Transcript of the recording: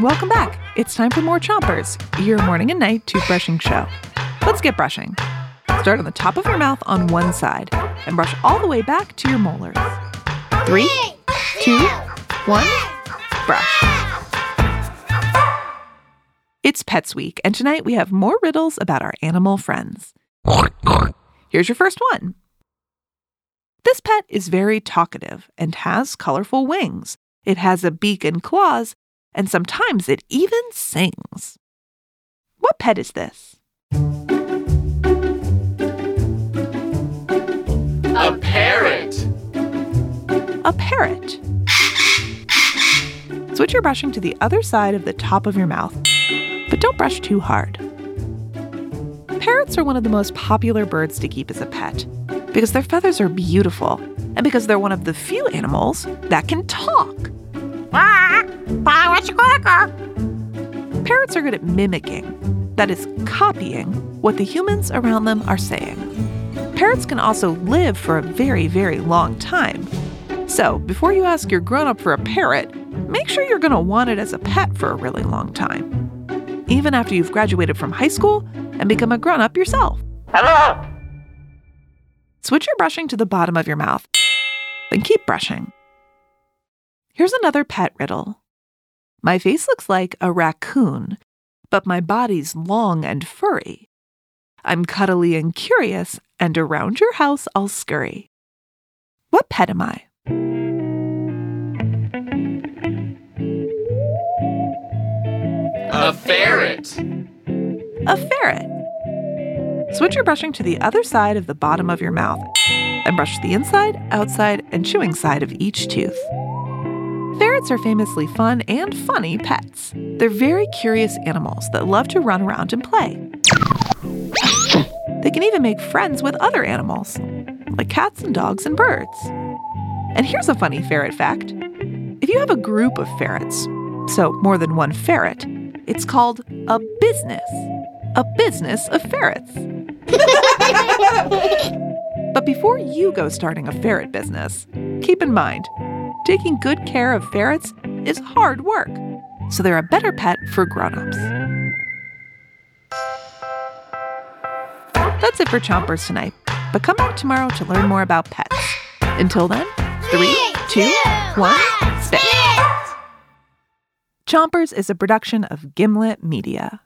Welcome back. It's time for more Chompers, your morning and night toothbrushing show. Let's get brushing. Start on the top of your mouth on one side and brush all the way back to your molars. Three, two, one, brush. It's Pets Week, and tonight we have more riddles about our animal friends. Here's your first one. This pet is very talkative and has colorful wings. It has a beak and claws, and sometimes it even sings. What pet is this? A parrot. A parrot. Switch your brushing to the other side of the top of your mouth, but don't brush too hard. Parrots are one of the most popular birds to keep as a pet because their feathers are beautiful and because they're one of the few animals that can talk. Parrots are good at mimicking, that is, copying, what the humans around them are saying. Parrots can also live for a very, very long time. So, before you ask your grown up for a parrot, make sure you're going to want it as a pet for a really long time. Even after you've graduated from high school and become a grown up yourself. Hello. Switch your brushing to the bottom of your mouth, then keep brushing. Here's another pet riddle. My face looks like a raccoon, but my body's long and furry. I'm cuddly and curious, and around your house I'll scurry. What pet am I? A ferret. A ferret. Switch your brushing to the other side of the bottom of your mouth and brush the inside, outside, and chewing side of each tooth. Ferrets are famously fun and funny pets. They're very curious animals that love to run around and play. They can even make friends with other animals, like cats and dogs and birds. And here's a funny ferret fact if you have a group of ferrets, so more than one ferret, it's called a business. A business of ferrets. but before you go starting a ferret business, keep in mind taking good care of ferrets is hard work, so they're a better pet for grown-ups. That's it for Chompers tonight, but come back tomorrow to learn more about pets. Until then, three, two, one, spit. Chompers is a production of Gimlet Media.